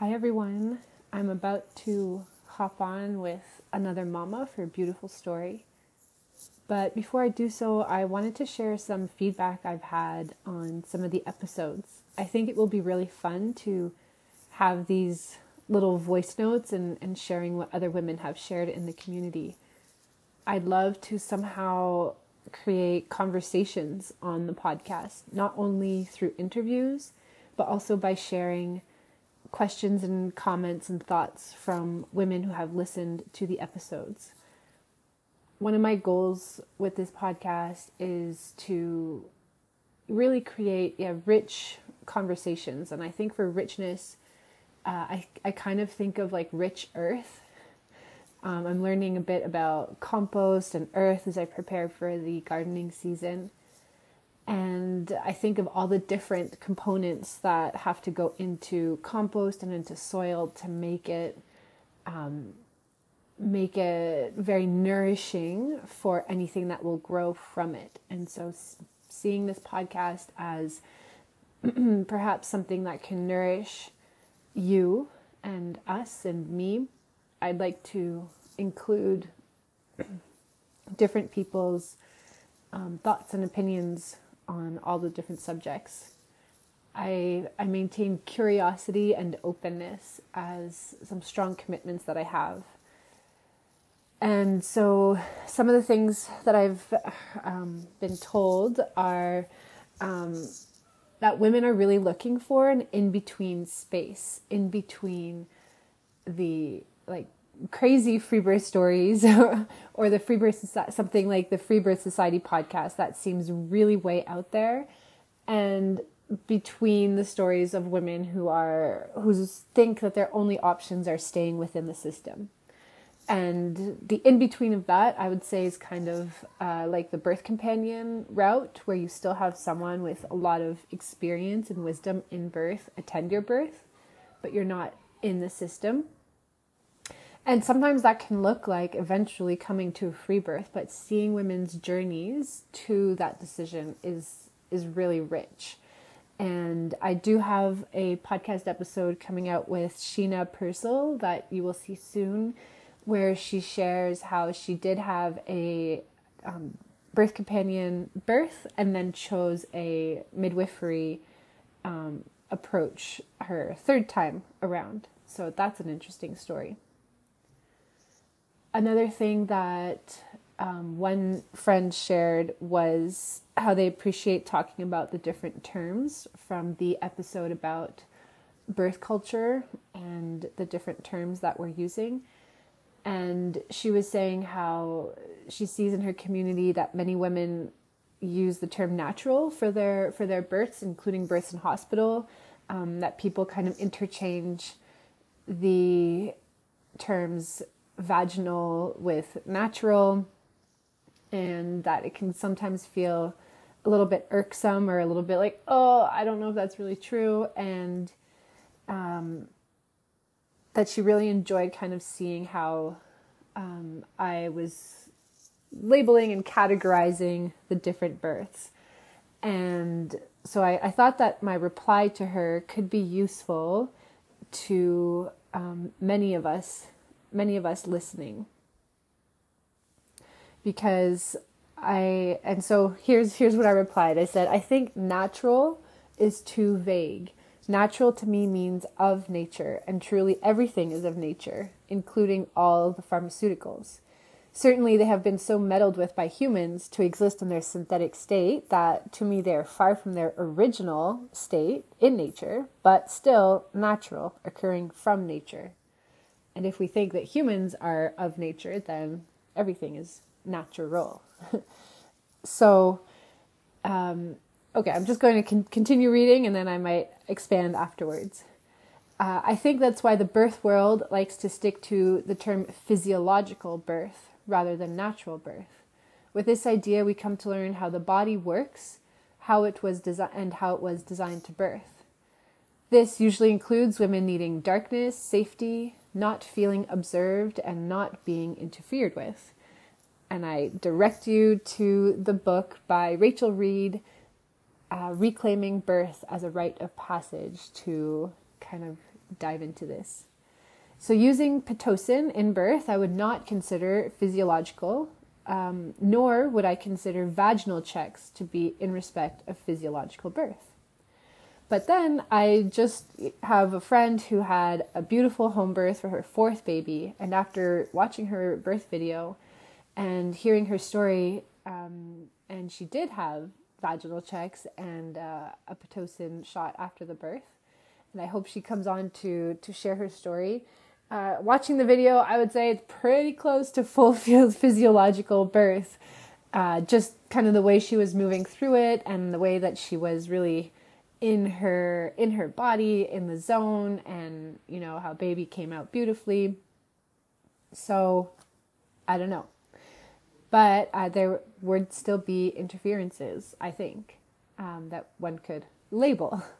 Hi everyone. I'm about to hop on with another mama for a beautiful story. But before I do so, I wanted to share some feedback I've had on some of the episodes. I think it will be really fun to have these little voice notes and, and sharing what other women have shared in the community. I'd love to somehow create conversations on the podcast, not only through interviews, but also by sharing questions and comments and thoughts from women who have listened to the episodes. One of my goals with this podcast is to really create yeah, rich conversations. And I think for richness, uh, I, I kind of think of like rich earth. Um, I'm learning a bit about compost and earth as I prepare for the gardening season and I think of all the different components that have to go into compost and into soil to make it um, make it very nourishing for anything that will grow from it. And so, seeing this podcast as perhaps something that can nourish you and us and me, I'd like to include different people's um, thoughts and opinions on all the different subjects. I, I maintain curiosity and openness as some strong commitments that I have. And so, some of the things that I've um, been told are um, that women are really looking for an in between space, in between the like crazy free birth stories or the free birth something like the free birth society podcast that seems really way out there. And between the stories of women who are who think that their only options are staying within the system. And the in between of that i would say is kind of uh, like the birth companion route where you still have someone with a lot of experience and wisdom in birth attend your birth but you're not in the system and sometimes that can look like eventually coming to a free birth, but seeing women's journeys to that decision is is really rich. And I do have a podcast episode coming out with Sheena Purcell that you will see soon, where she shares how she did have a um, birth companion birth and then chose a midwifery um, approach her third time around. So that's an interesting story another thing that um, one friend shared was how they appreciate talking about the different terms from the episode about birth culture and the different terms that we're using. And she was saying how she sees in her community that many women use the term natural for their for their births, including births in hospital. Um, that people kind of interchange the terms vaginal with natural, and that it can sometimes feel a little bit irksome or a little bit like, oh, I don't know if that's really true. And um, that she really enjoyed kind of seeing how um, I was labeling and categorizing the different births. And so I, I thought that my reply to her could be useful to um, many of us many of us listening. Because I and so here's here's what I replied. I said, I think natural is too vague. Natural to me means of nature, and truly everything is of nature, including all the pharmaceuticals. Certainly, they have been so meddled with by humans to exist in their synthetic state that to me they are far from their original state in nature, but still natural, occurring from nature. And if we think that humans are of nature, then everything is natural. so, um, okay, I'm just going to con- continue reading and then I might expand afterwards. Uh, I think that's why the birth world likes to stick to the term physiological birth rather than natural birth. With this idea, we come to learn how the body works, how it was desi- and how it was designed to birth. This usually includes women needing darkness, safety, not feeling observed and not being interfered with. And I direct you to the book by Rachel Reed, uh, Reclaiming Birth as a Rite of Passage, to kind of dive into this. So, using Pitocin in birth, I would not consider physiological, um, nor would I consider vaginal checks to be in respect of physiological birth. But then I just have a friend who had a beautiful home birth for her fourth baby, and after watching her birth video and hearing her story, um, and she did have vaginal checks and uh, a pitocin shot after the birth, and I hope she comes on to to share her story. Uh, watching the video, I would say it's pretty close to full field physiological birth. Uh, just kind of the way she was moving through it and the way that she was really in her in her body in the zone and you know how baby came out beautifully. So i don't know. But uh, there would still be interferences i think um, that one could label.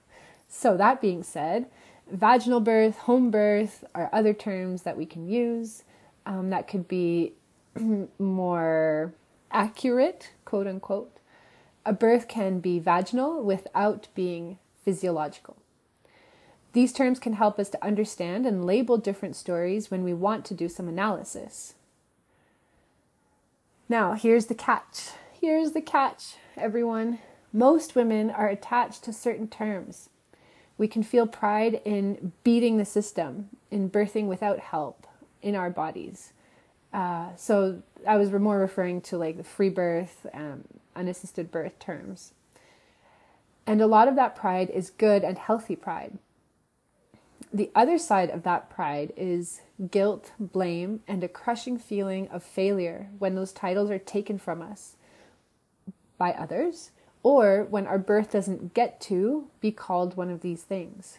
So that being said vaginal birth home birth are other terms that we can use um, that could be more accurate quote unquote a birth can be vaginal without being physiological. These terms can help us to understand and label different stories when we want to do some analysis. Now, here's the catch. Here's the catch, everyone. Most women are attached to certain terms. We can feel pride in beating the system, in birthing without help in our bodies. Uh, so I was more referring to like the free birth, um, unassisted birth terms. And a lot of that pride is good and healthy pride. The other side of that pride is guilt, blame, and a crushing feeling of failure when those titles are taken from us by others, or when our birth doesn't get to be called one of these things.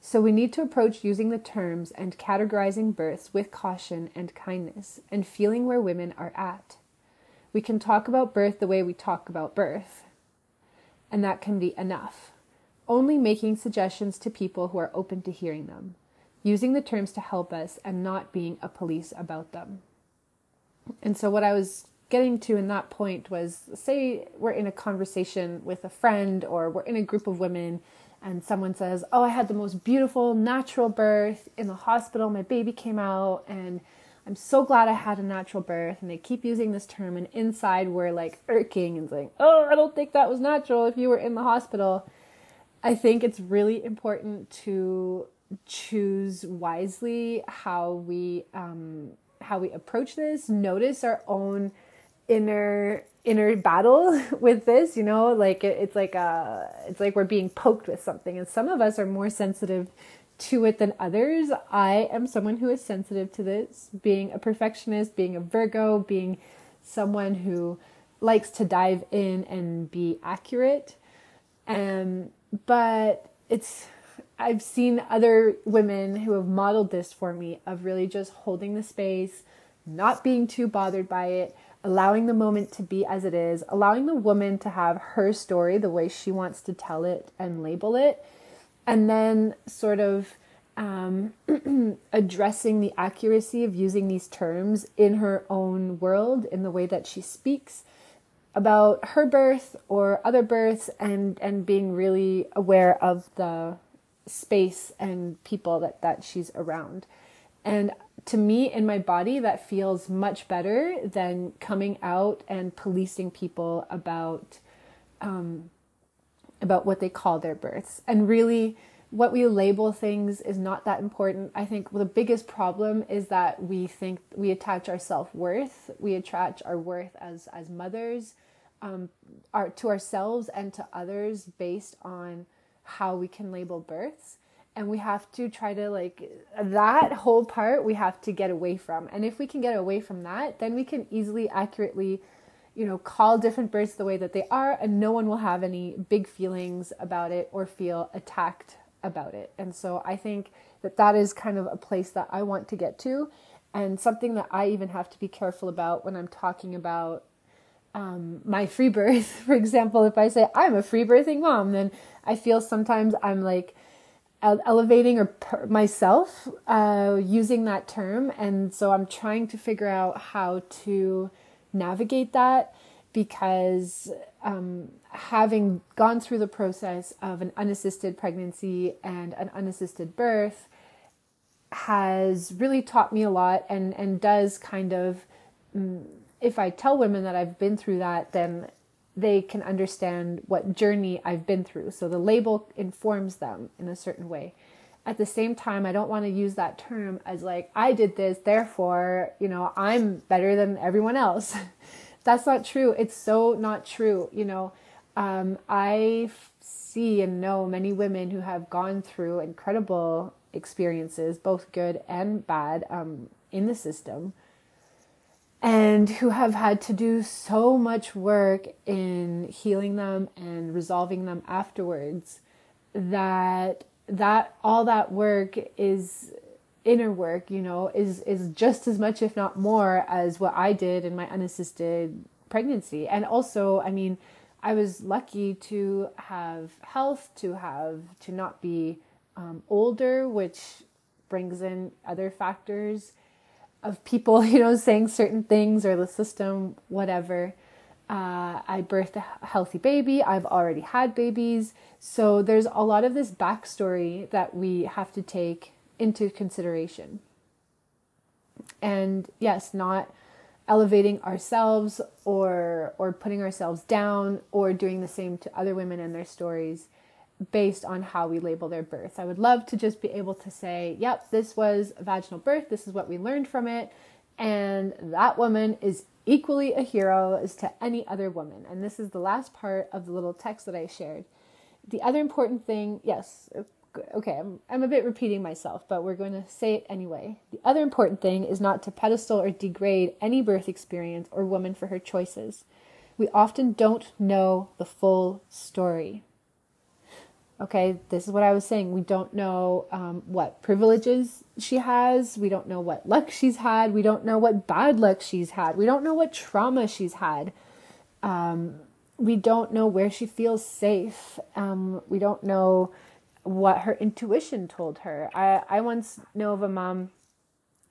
So we need to approach using the terms and categorizing births with caution and kindness and feeling where women are at. We can talk about birth the way we talk about birth, and that can be enough. Only making suggestions to people who are open to hearing them, using the terms to help us, and not being a police about them. And so, what I was getting to in that point was say we're in a conversation with a friend or we're in a group of women and someone says, Oh, I had the most beautiful natural birth in the hospital. My baby came out and I'm so glad I had a natural birth. And they keep using this term, and inside we're like irking and saying, Oh, I don't think that was natural if you were in the hospital. I think it's really important to choose wisely how we um, how we approach this. Notice our own inner inner battle with this. You know, like it, it's like a it's like we're being poked with something, and some of us are more sensitive to it than others. I am someone who is sensitive to this, being a perfectionist, being a Virgo, being someone who likes to dive in and be accurate. Um, but it's I've seen other women who have modeled this for me of really just holding the space, not being too bothered by it, allowing the moment to be as it is, allowing the woman to have her story the way she wants to tell it and label it and then sort of um, addressing the accuracy of using these terms in her own world in the way that she speaks about her birth or other births and and being really aware of the space and people that that she's around. And to me in my body that feels much better than coming out and policing people about um, about what they call their births. And really, what we label things is not that important. I think the biggest problem is that we think we attach our self worth, we attach our worth as as mothers, um, our, to ourselves and to others based on how we can label births. And we have to try to like that whole part we have to get away from. And if we can get away from that, then we can easily accurately you know, call different birds the way that they are, and no one will have any big feelings about it or feel attacked about it. And so I think that that is kind of a place that I want to get to, and something that I even have to be careful about when I'm talking about um, my free birth. For example, if I say I'm a free birthing mom, then I feel sometimes I'm like elevating or per- myself uh, using that term, and so I'm trying to figure out how to navigate that because um, having gone through the process of an unassisted pregnancy and an unassisted birth has really taught me a lot and, and does kind of, mm, if I tell women that I've been through that, then they can understand what journey I've been through. So the label informs them in a certain way. At the same time, I don't want to use that term as like, I did this, therefore, you know, I'm better than everyone else. That's not true. It's so not true. You know, um, I see and know many women who have gone through incredible experiences, both good and bad, um, in the system, and who have had to do so much work in healing them and resolving them afterwards that that all that work is inner work, you know, is is just as much, if not more, as what I did in my unassisted pregnancy. And also, I mean, I was lucky to have health, to have to not be um, older, which brings in other factors of people, you know, saying certain things or the system, whatever. Uh, I birthed a healthy baby. I've already had babies. So there's a lot of this backstory that we have to take into consideration. And yes, not elevating ourselves or or putting ourselves down or doing the same to other women and their stories based on how we label their birth. I would love to just be able to say, yep, this was vaginal birth, this is what we learned from it, and that woman is equally a hero as to any other woman. And this is the last part of the little text that I shared. The other important thing, yes, okay, I'm, I'm a bit repeating myself, but we're going to say it anyway. The other important thing is not to pedestal or degrade any birth experience or woman for her choices. We often don't know the full story. Okay, this is what I was saying. We don't know um, what privileges she has. We don't know what luck she's had. We don't know what bad luck she's had. We don't know what trauma she's had. Um, we don't know where she feels safe. Um, we don't know what her intuition told her. I, I once know of a mom,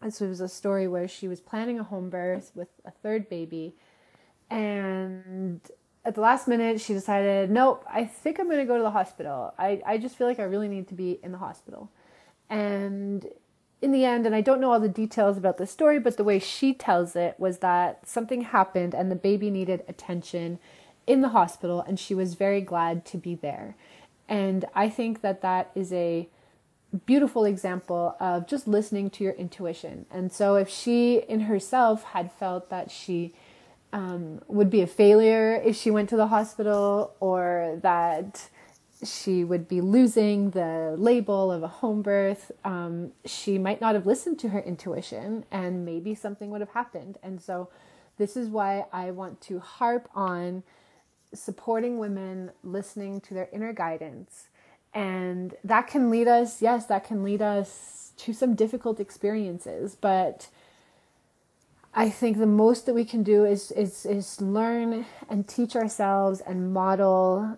this was a story where she was planning a home birth with a third baby, and at the last minute she decided, nope, I think I'm going to go to the hospital. I, I just feel like I really need to be in the hospital. And in the end, and I don't know all the details about the story, but the way she tells it was that something happened and the baby needed attention in the hospital, and she was very glad to be there. And I think that that is a beautiful example of just listening to your intuition. And so, if she in herself had felt that she um, would be a failure if she went to the hospital, or that she would be losing the label of a home birth, um, she might not have listened to her intuition, and maybe something would have happened. And so, this is why I want to harp on supporting women listening to their inner guidance. And that can lead us, yes, that can lead us to some difficult experiences, but I think the most that we can do is is is learn and teach ourselves and model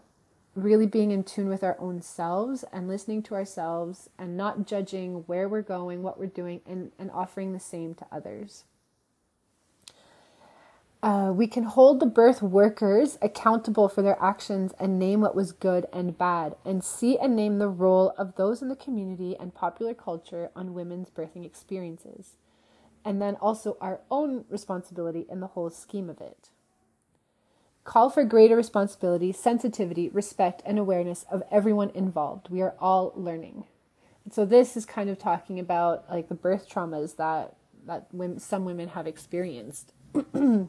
really being in tune with our own selves and listening to ourselves and not judging where we're going, what we're doing, and, and offering the same to others. Uh, we can hold the birth workers accountable for their actions and name what was good and bad, and see and name the role of those in the community and popular culture on women's birthing experiences, and then also our own responsibility in the whole scheme of it. Call for greater responsibility, sensitivity, respect, and awareness of everyone involved. We are all learning. so this is kind of talking about like the birth traumas that that women, some women have experienced.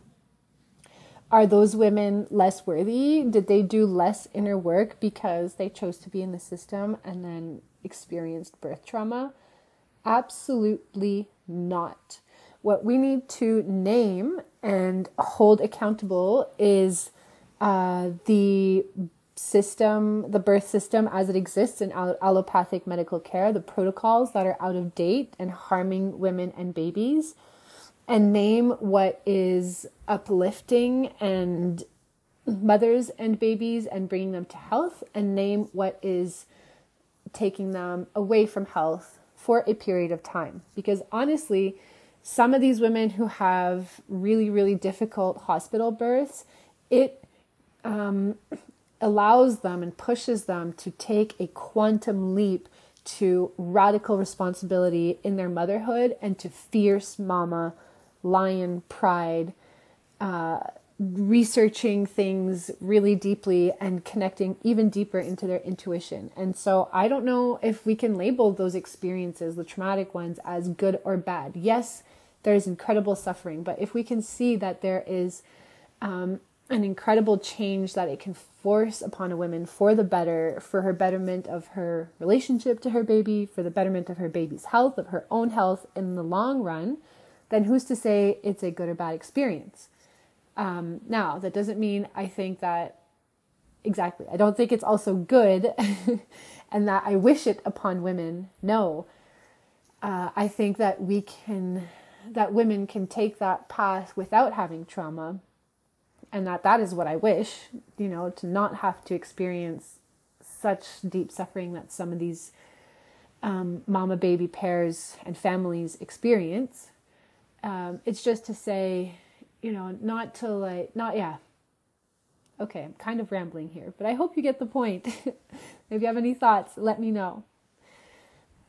are those women less worthy? Did they do less inner work because they chose to be in the system and then experienced birth trauma? Absolutely not. What we need to name and hold accountable is uh, the system, the birth system as it exists in allopathic medical care, the protocols that are out of date and harming women and babies and name what is uplifting and mothers and babies and bringing them to health and name what is taking them away from health for a period of time. Because honestly some of these women who have really really difficult hospital births it um, allows them and pushes them to take a quantum leap to radical responsibility in their motherhood and to fierce mama lion pride uh, researching things really deeply and connecting even deeper into their intuition. And so I don't know if we can label those experiences, the traumatic ones, as good or bad. Yes, there is incredible suffering, but if we can see that there is um, an incredible change that it can force upon a woman for the better, for her betterment of her relationship to her baby, for the betterment of her baby's health, of her own health in the long run, then who's to say it's a good or bad experience? Um, now, that doesn't mean I think that exactly. I don't think it's also good and that I wish it upon women. No. Uh, I think that we can, that women can take that path without having trauma and that that is what I wish, you know, to not have to experience such deep suffering that some of these um, mama baby pairs and families experience. Um, it's just to say, you know, not to like, not, yeah. Okay, I'm kind of rambling here, but I hope you get the point. if you have any thoughts, let me know.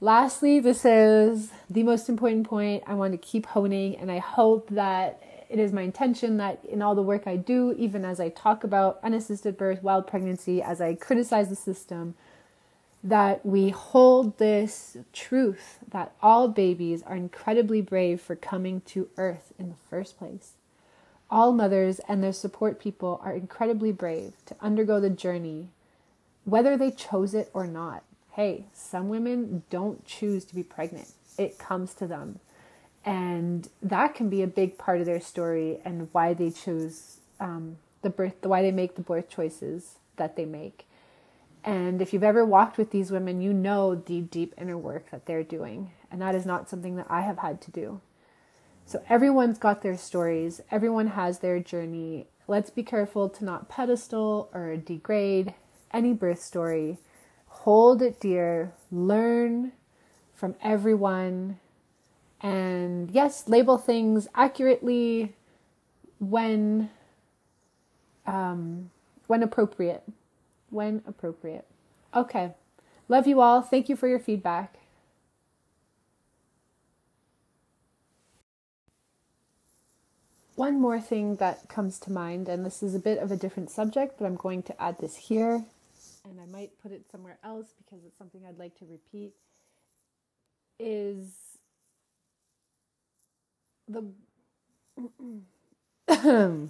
Lastly, this is the most important point I want to keep honing, and I hope that it is my intention that in all the work I do, even as I talk about unassisted birth, wild pregnancy, as I criticize the system, that we hold this truth that all babies are incredibly brave for coming to earth in the first place. All mothers and their support people are incredibly brave to undergo the journey, whether they chose it or not. Hey, some women don't choose to be pregnant, it comes to them. And that can be a big part of their story and why they choose um, the birth, why they make the birth choices that they make. And if you've ever walked with these women, you know the deep inner work that they're doing. And that is not something that I have had to do. So everyone's got their stories, everyone has their journey. Let's be careful to not pedestal or degrade any birth story. Hold it dear, learn from everyone, and yes, label things accurately when um, when appropriate. When appropriate. Okay. Love you all. Thank you for your feedback. One more thing that comes to mind, and this is a bit of a different subject, but I'm going to add this here, and I might put it somewhere else because it's something I'd like to repeat, is the.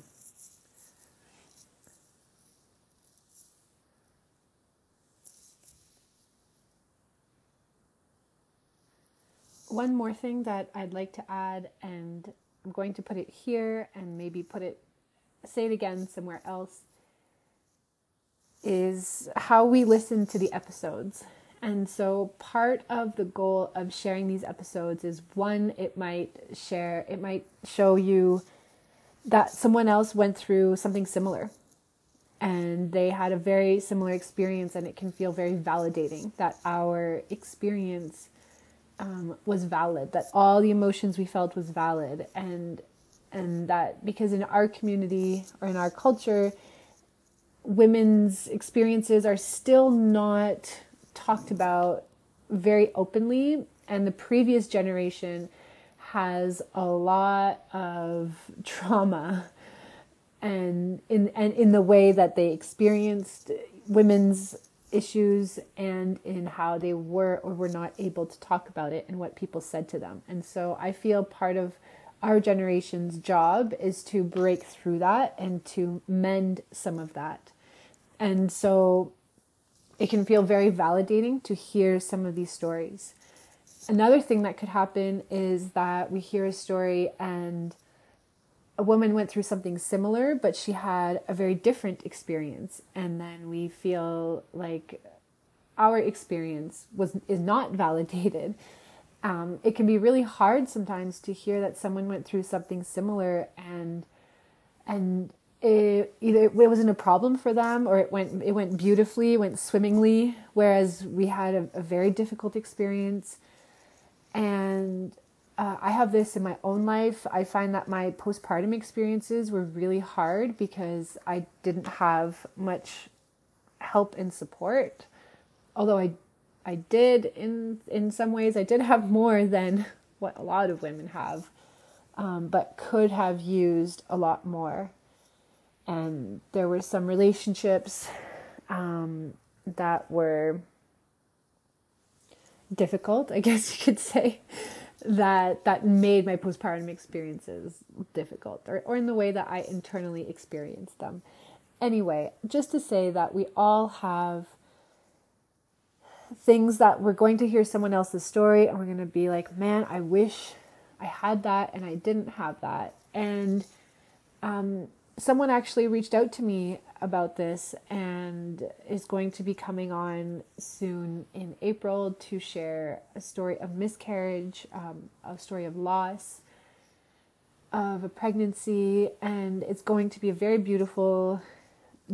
One more thing that I'd like to add, and I'm going to put it here and maybe put it, say it again somewhere else, is how we listen to the episodes. And so part of the goal of sharing these episodes is one, it might share, it might show you that someone else went through something similar and they had a very similar experience and it can feel very validating that our experience um, was valid, that all the emotions we felt was valid, and and that because in our community or in our culture, women's experiences are still not talked about very openly, and the previous generation has a lot of trauma and in and in the way that they experienced women's issues and in how they were or were not able to talk about it and what people said to them. And so I feel part of our generation's job is to break through that and to mend some of that. And so it can feel very validating to hear some of these stories. Another thing that could happen is that we hear a story and a woman went through something similar, but she had a very different experience, and then we feel like our experience was is not validated. Um, it can be really hard sometimes to hear that someone went through something similar and and it either it wasn't a problem for them or it went it went beautifully, went swimmingly, whereas we had a, a very difficult experience and uh, I have this in my own life. I find that my postpartum experiences were really hard because I didn't have much help and support. Although I, I did in in some ways, I did have more than what a lot of women have, um, but could have used a lot more. And there were some relationships um, that were difficult, I guess you could say that that made my postpartum experiences difficult or, or in the way that I internally experienced them. Anyway, just to say that we all have things that we're going to hear someone else's story and we're going to be like, man, I wish I had that and I didn't have that. And um, someone actually reached out to me about this and is going to be coming on soon in April to share a story of miscarriage, um, a story of loss, of a pregnancy, and it's going to be a very beautiful,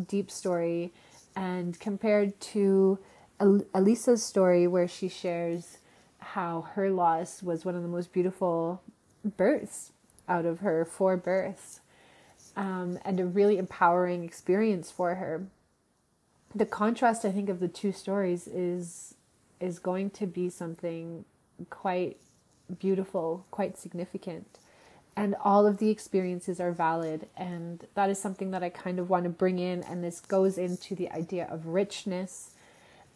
deep story. And compared to Elisa's story, where she shares how her loss was one of the most beautiful births out of her four births um, and a really empowering experience for her. The contrast, I think, of the two stories is is going to be something quite beautiful, quite significant. And all of the experiences are valid. And that is something that I kind of want to bring in. And this goes into the idea of richness,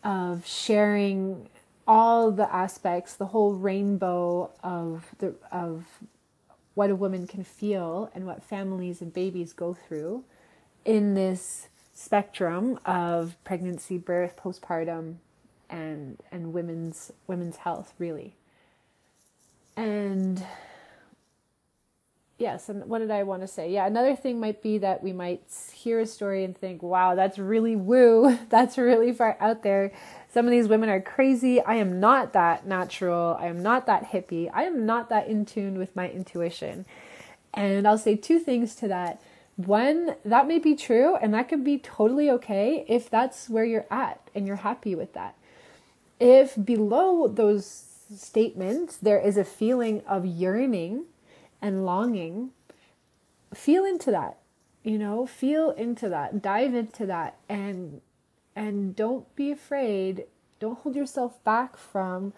of sharing all the aspects, the whole rainbow of the of what a woman can feel and what families and babies go through in this spectrum of pregnancy, birth, postpartum, and and women's women's health really. And yes, and what did I want to say? Yeah, another thing might be that we might hear a story and think, "Wow, that's really woo. That's really far out there." Some of these women are crazy. I am not that natural. I am not that hippie. I am not that in tune with my intuition. And I'll say two things to that. One, that may be true, and that could be totally okay if that's where you're at and you're happy with that. If below those statements there is a feeling of yearning and longing, feel into that. You know, feel into that, dive into that, and and don't be afraid. Don't hold yourself back from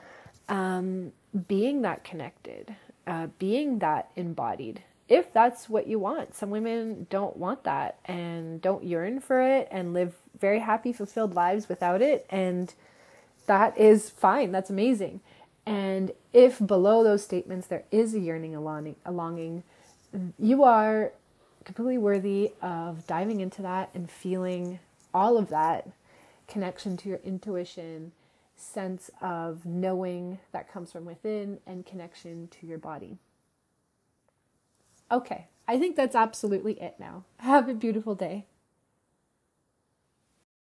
um, being that connected, uh, being that embodied. If that's what you want, some women don't want that and don't yearn for it and live very happy, fulfilled lives without it. And that is fine. That's amazing. And if below those statements there is a yearning, a longing, you are completely worthy of diving into that and feeling all of that connection to your intuition, sense of knowing that comes from within, and connection to your body. Okay, I think that's absolutely it now. Have a beautiful day.